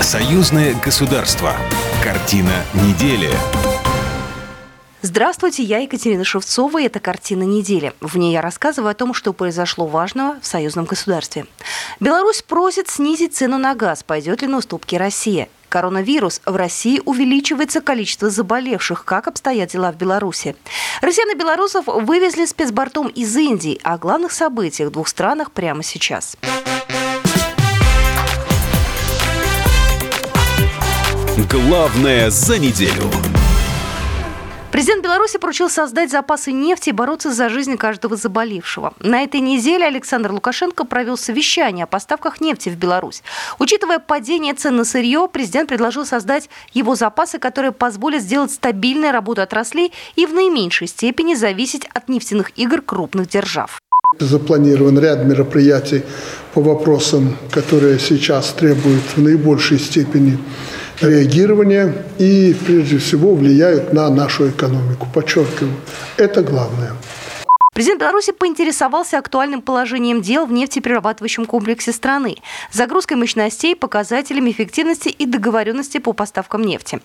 Союзное государство. Картина недели. Здравствуйте, я Екатерина Шевцова, и это «Картина недели». В ней я рассказываю о том, что произошло важного в союзном государстве. Беларусь просит снизить цену на газ, пойдет ли на уступки Россия. Коронавирус. В России увеличивается количество заболевших. Как обстоят дела в Беларуси? Россиян и белорусов вывезли спецбортом из Индии. О главных событиях в двух странах прямо сейчас. Главное за неделю. Президент Беларуси поручил создать запасы нефти и бороться за жизнь каждого заболевшего. На этой неделе Александр Лукашенко провел совещание о поставках нефти в Беларусь. Учитывая падение цен на сырье, президент предложил создать его запасы, которые позволят сделать стабильную работу отраслей и в наименьшей степени зависеть от нефтяных игр крупных держав. Запланирован ряд мероприятий по вопросам, которые сейчас требуют в наибольшей степени реагирования и, прежде всего, влияют на нашу экономику. Подчеркиваю, это главное. Президент Беларуси поинтересовался актуальным положением дел в нефтеперерабатывающем комплексе страны, загрузкой мощностей, показателями эффективности и договоренности по поставкам нефти.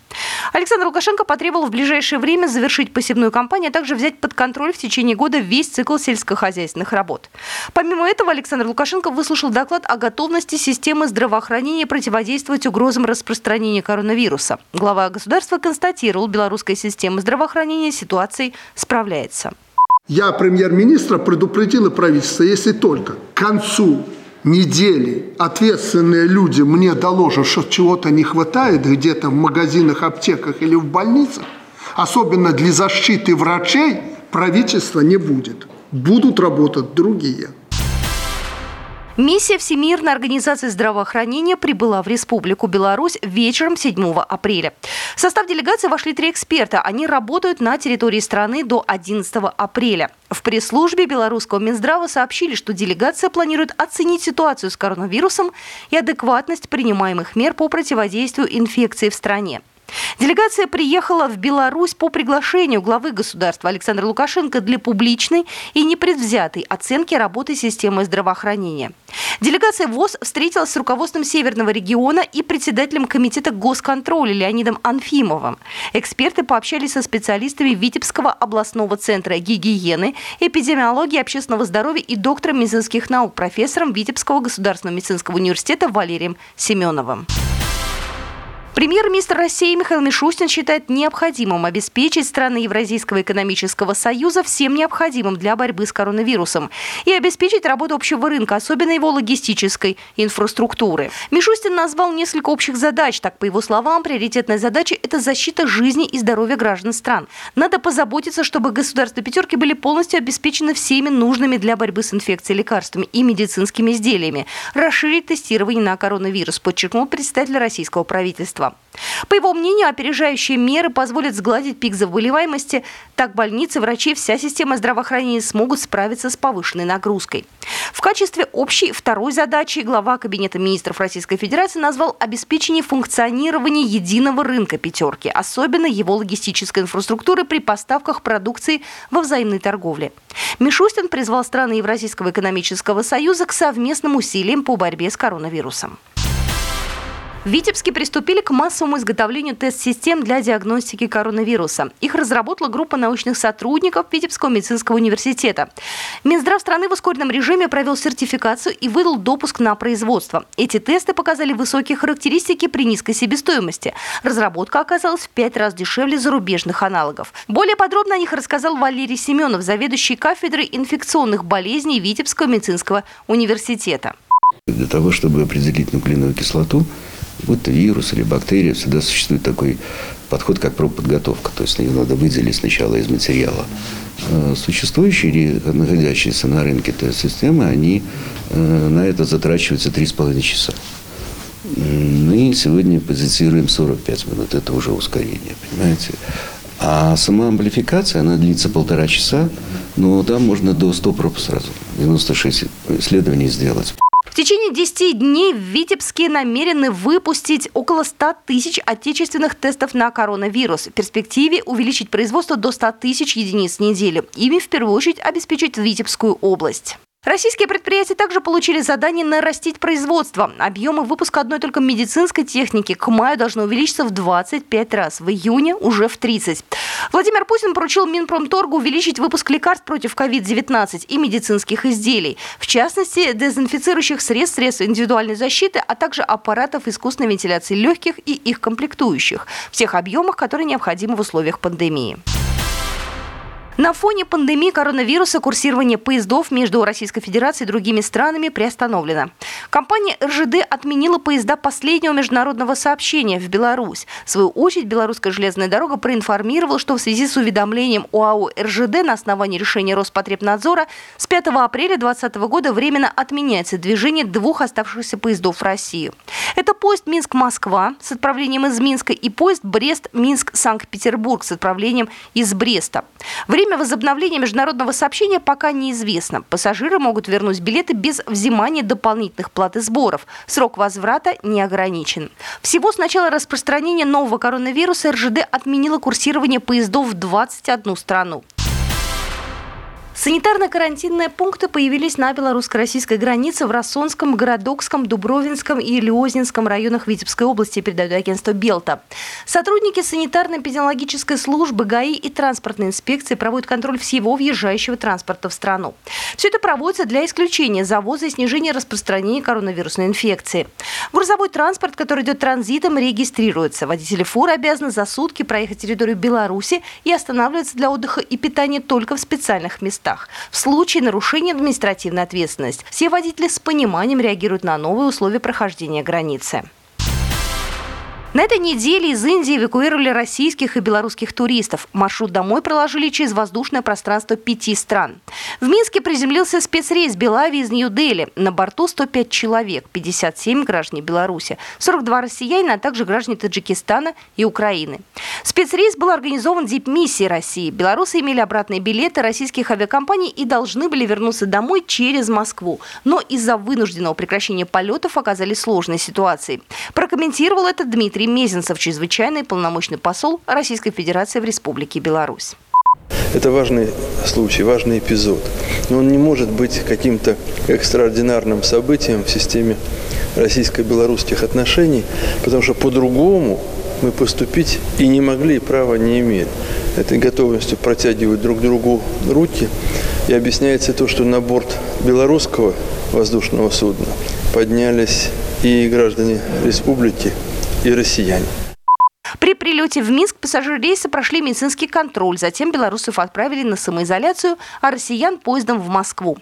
Александр Лукашенко потребовал в ближайшее время завершить посевную кампанию, а также взять под контроль в течение года весь цикл сельскохозяйственных работ. Помимо этого, Александр Лукашенко выслушал доклад о готовности системы здравоохранения противодействовать угрозам распространения коронавируса. Глава государства констатировал, белорусская система здравоохранения ситуацией справляется. Я премьер-министра предупредил и правительство, если только к концу недели ответственные люди мне доложат, что чего-то не хватает где-то в магазинах, аптеках или в больницах, особенно для защиты врачей, правительства не будет. Будут работать другие. Миссия Всемирной организации здравоохранения прибыла в Республику Беларусь вечером 7 апреля. В состав делегации вошли три эксперта. Они работают на территории страны до 11 апреля. В пресс-службе белорусского Минздрава сообщили, что делегация планирует оценить ситуацию с коронавирусом и адекватность принимаемых мер по противодействию инфекции в стране. Делегация приехала в Беларусь по приглашению главы государства Александра Лукашенко для публичной и непредвзятой оценки работы системы здравоохранения. Делегация ВОЗ встретилась с руководством Северного региона и председателем Комитета госконтроля Леонидом Анфимовым. Эксперты пообщались со специалистами Витебского областного центра гигиены, эпидемиологии общественного здоровья и доктором медицинских наук, профессором Витебского государственного медицинского университета Валерием Семеновым. Премьер-министр России Михаил Мишустин считает необходимым обеспечить страны Евразийского экономического союза всем необходимым для борьбы с коронавирусом и обеспечить работу общего рынка, особенно его логистической инфраструктуры. Мишустин назвал несколько общих задач. Так, по его словам, приоритетная задача – это защита жизни и здоровья граждан стран. Надо позаботиться, чтобы государства пятерки были полностью обеспечены всеми нужными для борьбы с инфекцией лекарствами и медицинскими изделиями. Расширить тестирование на коронавирус, подчеркнул представитель российского правительства общества. По его мнению, опережающие меры позволят сгладить пик заболеваемости. Так больницы, врачи, вся система здравоохранения смогут справиться с повышенной нагрузкой. В качестве общей второй задачи глава Кабинета министров Российской Федерации назвал обеспечение функционирования единого рынка пятерки, особенно его логистической инфраструктуры при поставках продукции во взаимной торговле. Мишустин призвал страны Евразийского экономического союза к совместным усилиям по борьбе с коронавирусом. В Витебске приступили к массовому изготовлению тест-систем для диагностики коронавируса. Их разработала группа научных сотрудников Витебского медицинского университета. Минздрав страны в ускоренном режиме провел сертификацию и выдал допуск на производство. Эти тесты показали высокие характеристики при низкой себестоимости. Разработка оказалась в пять раз дешевле зарубежных аналогов. Более подробно о них рассказал Валерий Семенов, заведующий кафедрой инфекционных болезней Витебского медицинского университета. Для того, чтобы определить нуклеиновую кислоту, то вирус или бактерия, всегда существует такой подход, как пробподготовка. То есть ее надо выделить сначала из материала. Э, существующие или находящиеся на рынке тест-системы, они э, на это затрачиваются 3,5 часа. Мы сегодня позицируем 45 минут. Это уже ускорение, понимаете? А сама амплификация, она длится полтора часа, но там можно до 100 проб сразу, 96 исследований сделать. В течение 10 дней в Витебске намерены выпустить около 100 тысяч отечественных тестов на коронавирус. В перспективе увеличить производство до 100 тысяч единиц в неделю. Ими в первую очередь обеспечить Витебскую область. Российские предприятия также получили задание нарастить производство. Объемы выпуска одной только медицинской техники к маю должны увеличиться в 25 раз, в июне уже в 30. Владимир Путин поручил Минпромторгу увеличить выпуск лекарств против COVID-19 и медицинских изделий. В частности, дезинфицирующих средств, средств индивидуальной защиты, а также аппаратов искусственной вентиляции легких и их комплектующих. В тех объемах, которые необходимы в условиях пандемии. На фоне пандемии коронавируса курсирование поездов между Российской Федерацией и другими странами приостановлено. Компания РЖД отменила поезда последнего международного сообщения в Беларусь. В свою очередь, Белорусская железная дорога проинформировала, что в связи с уведомлением ОАО РЖД на основании решения Роспотребнадзора с 5 апреля 2020 года временно отменяется движение двух оставшихся поездов в России. Это поезд Минск-Москва с отправлением из Минска и поезд Брест-Минск-Санкт-Петербург с отправлением из Бреста. Время возобновления международного сообщения пока неизвестно. Пассажиры могут вернуть билеты без взимания дополнительных плат и сборов. Срок возврата не ограничен. Всего с начала распространения нового коронавируса РЖД отменила курсирование поездов в 21 страну. Санитарно-карантинные пункты появились на белорусско-российской границе в Рассонском, Городокском, Дубровинском и Лиознинском районах Витебской области, передает агентство «Белта». Сотрудники санитарно-эпидемиологической службы ГАИ и транспортной инспекции проводят контроль всего въезжающего транспорта в страну. Все это проводится для исключения завоза и снижения распространения коронавирусной инфекции. Грузовой транспорт, который идет транзитом, регистрируется. Водители фур обязаны за сутки проехать территорию Беларуси и останавливаться для отдыха и питания только в специальных местах местах. В случае нарушения административной ответственности все водители с пониманием реагируют на новые условия прохождения границы. На этой неделе из Индии эвакуировали российских и белорусских туристов. Маршрут домой проложили через воздушное пространство пяти стран. В Минске приземлился спецрейс Белави из Нью-Дели. На борту 105 человек, 57 граждане Беларуси, 42 россияне, а также граждане Таджикистана и Украины. Спецрейс был организован дипмиссией России. Белорусы имели обратные билеты российских авиакомпаний и должны были вернуться домой через Москву. Но из-за вынужденного прекращения полетов оказались сложной ситуацией. Прокомментировал это Дмитрий Дмитрий Мезенцев, чрезвычайный полномочный посол Российской Федерации в Республике Беларусь. Это важный случай, важный эпизод. Но он не может быть каким-то экстраординарным событием в системе российско-белорусских отношений, потому что по-другому мы поступить и не могли, права не имели. Этой готовностью протягивать друг другу руки. И объясняется то, что на борт белорусского воздушного судна поднялись и граждане республики, и россияне. При прилете в Минск пассажиры рейса прошли медицинский контроль. Затем белорусов отправили на самоизоляцию, а россиян поездом в Москву.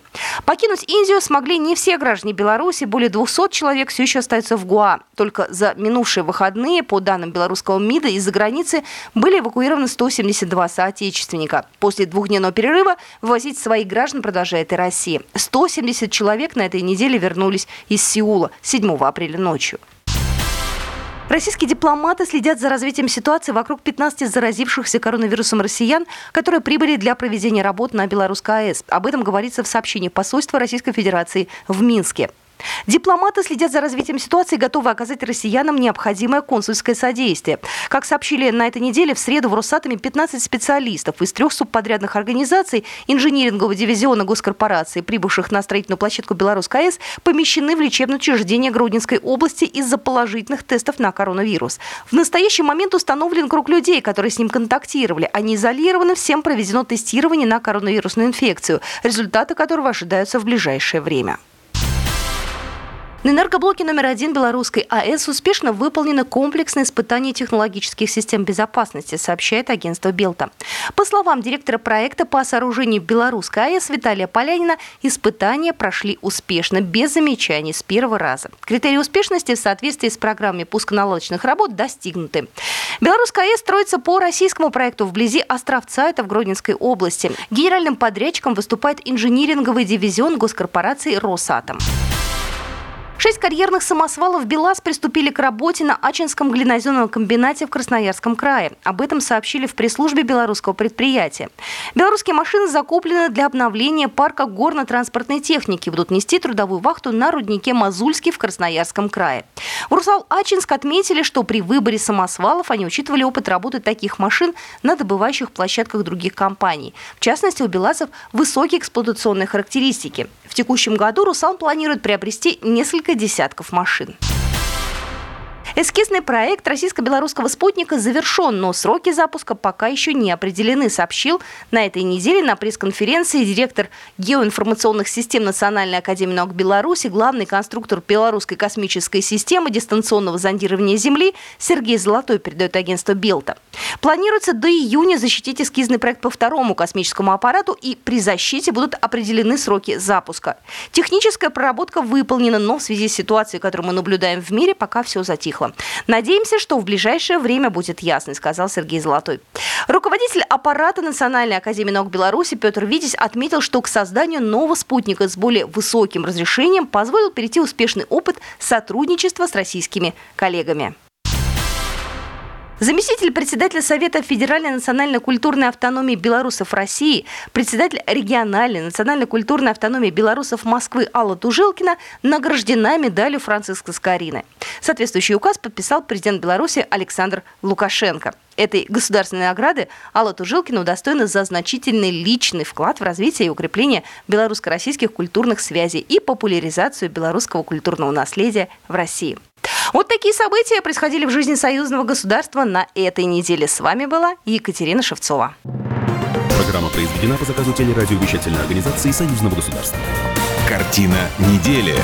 Покинуть Индию смогли не все граждане Беларуси. Более 200 человек все еще остаются в Гуа. Только за минувшие выходные, по данным белорусского МИДа, из-за границы были эвакуированы 172 соотечественника. После двухдневного перерыва ввозить своих граждан продолжает и Россия. 170 человек на этой неделе вернулись из Сеула 7 апреля ночью. Российские дипломаты следят за развитием ситуации вокруг 15 заразившихся коронавирусом россиян, которые прибыли для проведения работ на Белорусской АЭС. Об этом говорится в сообщении посольства Российской Федерации в Минске. Дипломаты следят за развитием ситуации и готовы оказать россиянам необходимое консульское содействие. Как сообщили на этой неделе, в среду в Росатоме 15 специалистов из трех субподрядных организаций инжинирингового дивизиона госкорпорации, прибывших на строительную площадку Белорусской АЭС, помещены в лечебное учреждение Гродненской области из-за положительных тестов на коронавирус. В настоящий момент установлен круг людей, которые с ним контактировали. Они изолированы, всем проведено тестирование на коронавирусную инфекцию, результаты которого ожидаются в ближайшее время. На энергоблоке номер один белорусской АЭС успешно выполнено комплексное испытание технологических систем безопасности, сообщает агентство Белта. По словам директора проекта по сооружению белорусской АЭС Виталия Полянина, испытания прошли успешно, без замечаний с первого раза. Критерии успешности в соответствии с программой пусконаладочных работ достигнуты. Белорусская АЭС строится по российскому проекту вблизи Островца, это в Гродненской области. Генеральным подрядчиком выступает инжиниринговый дивизион госкорпорации «Росатом». Шесть карьерных самосвалов БелАЗ приступили к работе на Ачинском глиноземном комбинате в Красноярском крае. Об этом сообщили в пресс-службе белорусского предприятия. Белорусские машины закуплены для обновления парка горно-транспортной техники. Будут нести трудовую вахту на руднике Мазульский в Красноярском крае. В Русал-Ачинск отметили, что при выборе самосвалов они учитывали опыт работы таких машин на добывающих площадках других компаний. В частности, у БелАЗов высокие эксплуатационные характеристики. В текущем году «Русал» планирует приобрести несколько десятков машин. Эскизный проект российско-белорусского спутника завершен, но сроки запуска пока еще не определены, сообщил на этой неделе на пресс-конференции директор геоинформационных систем Национальной академии наук Беларуси, главный конструктор белорусской космической системы дистанционного зондирования Земли Сергей Золотой, передает агентство Белта. Планируется до июня защитить эскизный проект по второму космическому аппарату, и при защите будут определены сроки запуска. Техническая проработка выполнена, но в связи с ситуацией, которую мы наблюдаем в мире, пока все затихло утихло. Надеемся, что в ближайшее время будет ясно, сказал Сергей Золотой. Руководитель аппарата Национальной академии наук Беларуси Петр Витязь отметил, что к созданию нового спутника с более высоким разрешением позволил перейти успешный опыт сотрудничества с российскими коллегами. Заместитель председателя Совета Федеральной национально-культурной автономии белорусов России, председатель региональной национально-культурной автономии белорусов Москвы Алла Тужилкина награждена медалью Франциска Скорины. Соответствующий указ подписал президент Беларуси Александр Лукашенко. Этой государственной награды Алла Тужилкина удостоена за значительный личный вклад в развитие и укрепление белорусско-российских культурных связей и популяризацию белорусского культурного наследия в России. Вот такие события происходили в жизни союзного государства на этой неделе. С вами была Екатерина Шевцова. Программа произведена по заказу телерадиовещательной организации союзного государства. Картина недели.